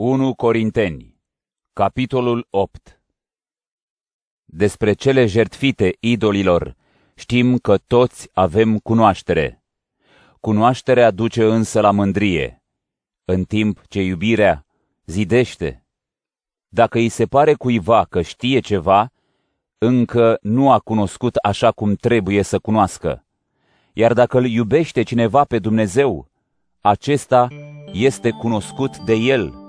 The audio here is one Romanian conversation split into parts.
1 Corinteni, capitolul 8 Despre cele jertfite idolilor știm că toți avem cunoaștere. Cunoașterea duce însă la mândrie, în timp ce iubirea zidește. Dacă îi se pare cuiva că știe ceva, încă nu a cunoscut așa cum trebuie să cunoască. Iar dacă îl iubește cineva pe Dumnezeu, acesta este cunoscut de el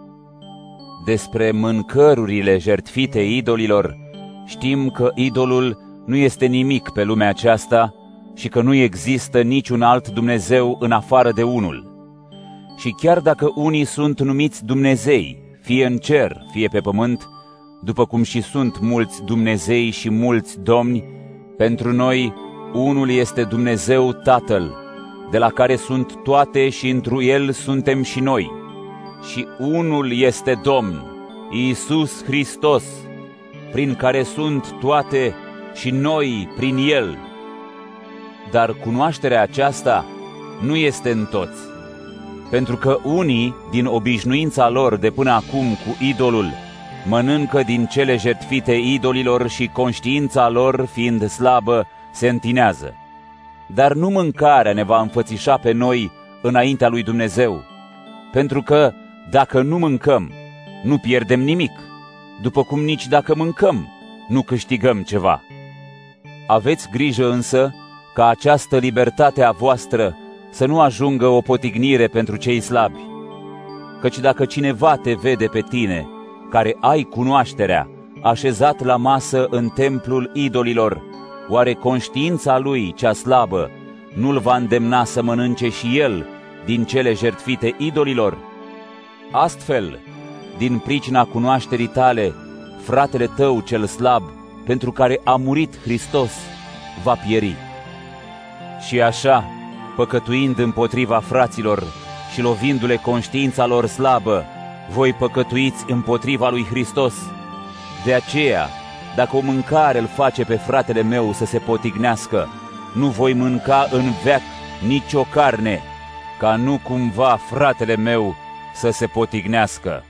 despre mâncărurile jertfite idolilor, știm că idolul nu este nimic pe lumea aceasta și că nu există niciun alt Dumnezeu în afară de unul. Și chiar dacă unii sunt numiți Dumnezei, fie în cer, fie pe pământ, după cum și sunt mulți Dumnezei și mulți domni, pentru noi unul este Dumnezeu Tatăl, de la care sunt toate și întru El suntem și noi și unul este Domn, Iisus Hristos, prin care sunt toate și noi prin El. Dar cunoașterea aceasta nu este în toți, pentru că unii, din obișnuința lor de până acum cu idolul, mănâncă din cele jertfite idolilor și conștiința lor, fiind slabă, se întinează. Dar nu mâncarea ne va înfățișa pe noi înaintea lui Dumnezeu, pentru că dacă nu mâncăm, nu pierdem nimic, după cum nici dacă mâncăm, nu câștigăm ceva. Aveți grijă însă ca această libertate a voastră să nu ajungă o potignire pentru cei slabi. Căci dacă cineva te vede pe tine, care ai cunoașterea, așezat la masă în templul idolilor, oare conștiința lui, cea slabă, nu-l va îndemna să mănânce și el din cele jertfite idolilor? Astfel, din pricina cunoașterii tale, fratele tău cel slab, pentru care a murit Hristos, va pieri. Și așa, păcătuind împotriva fraților și lovindu-le conștiința lor slabă, voi păcătuiți împotriva lui Hristos. De aceea, dacă o mâncare îl face pe fratele meu să se potignească, nu voi mânca în veac nicio carne, ca nu cumva fratele meu să se potignească.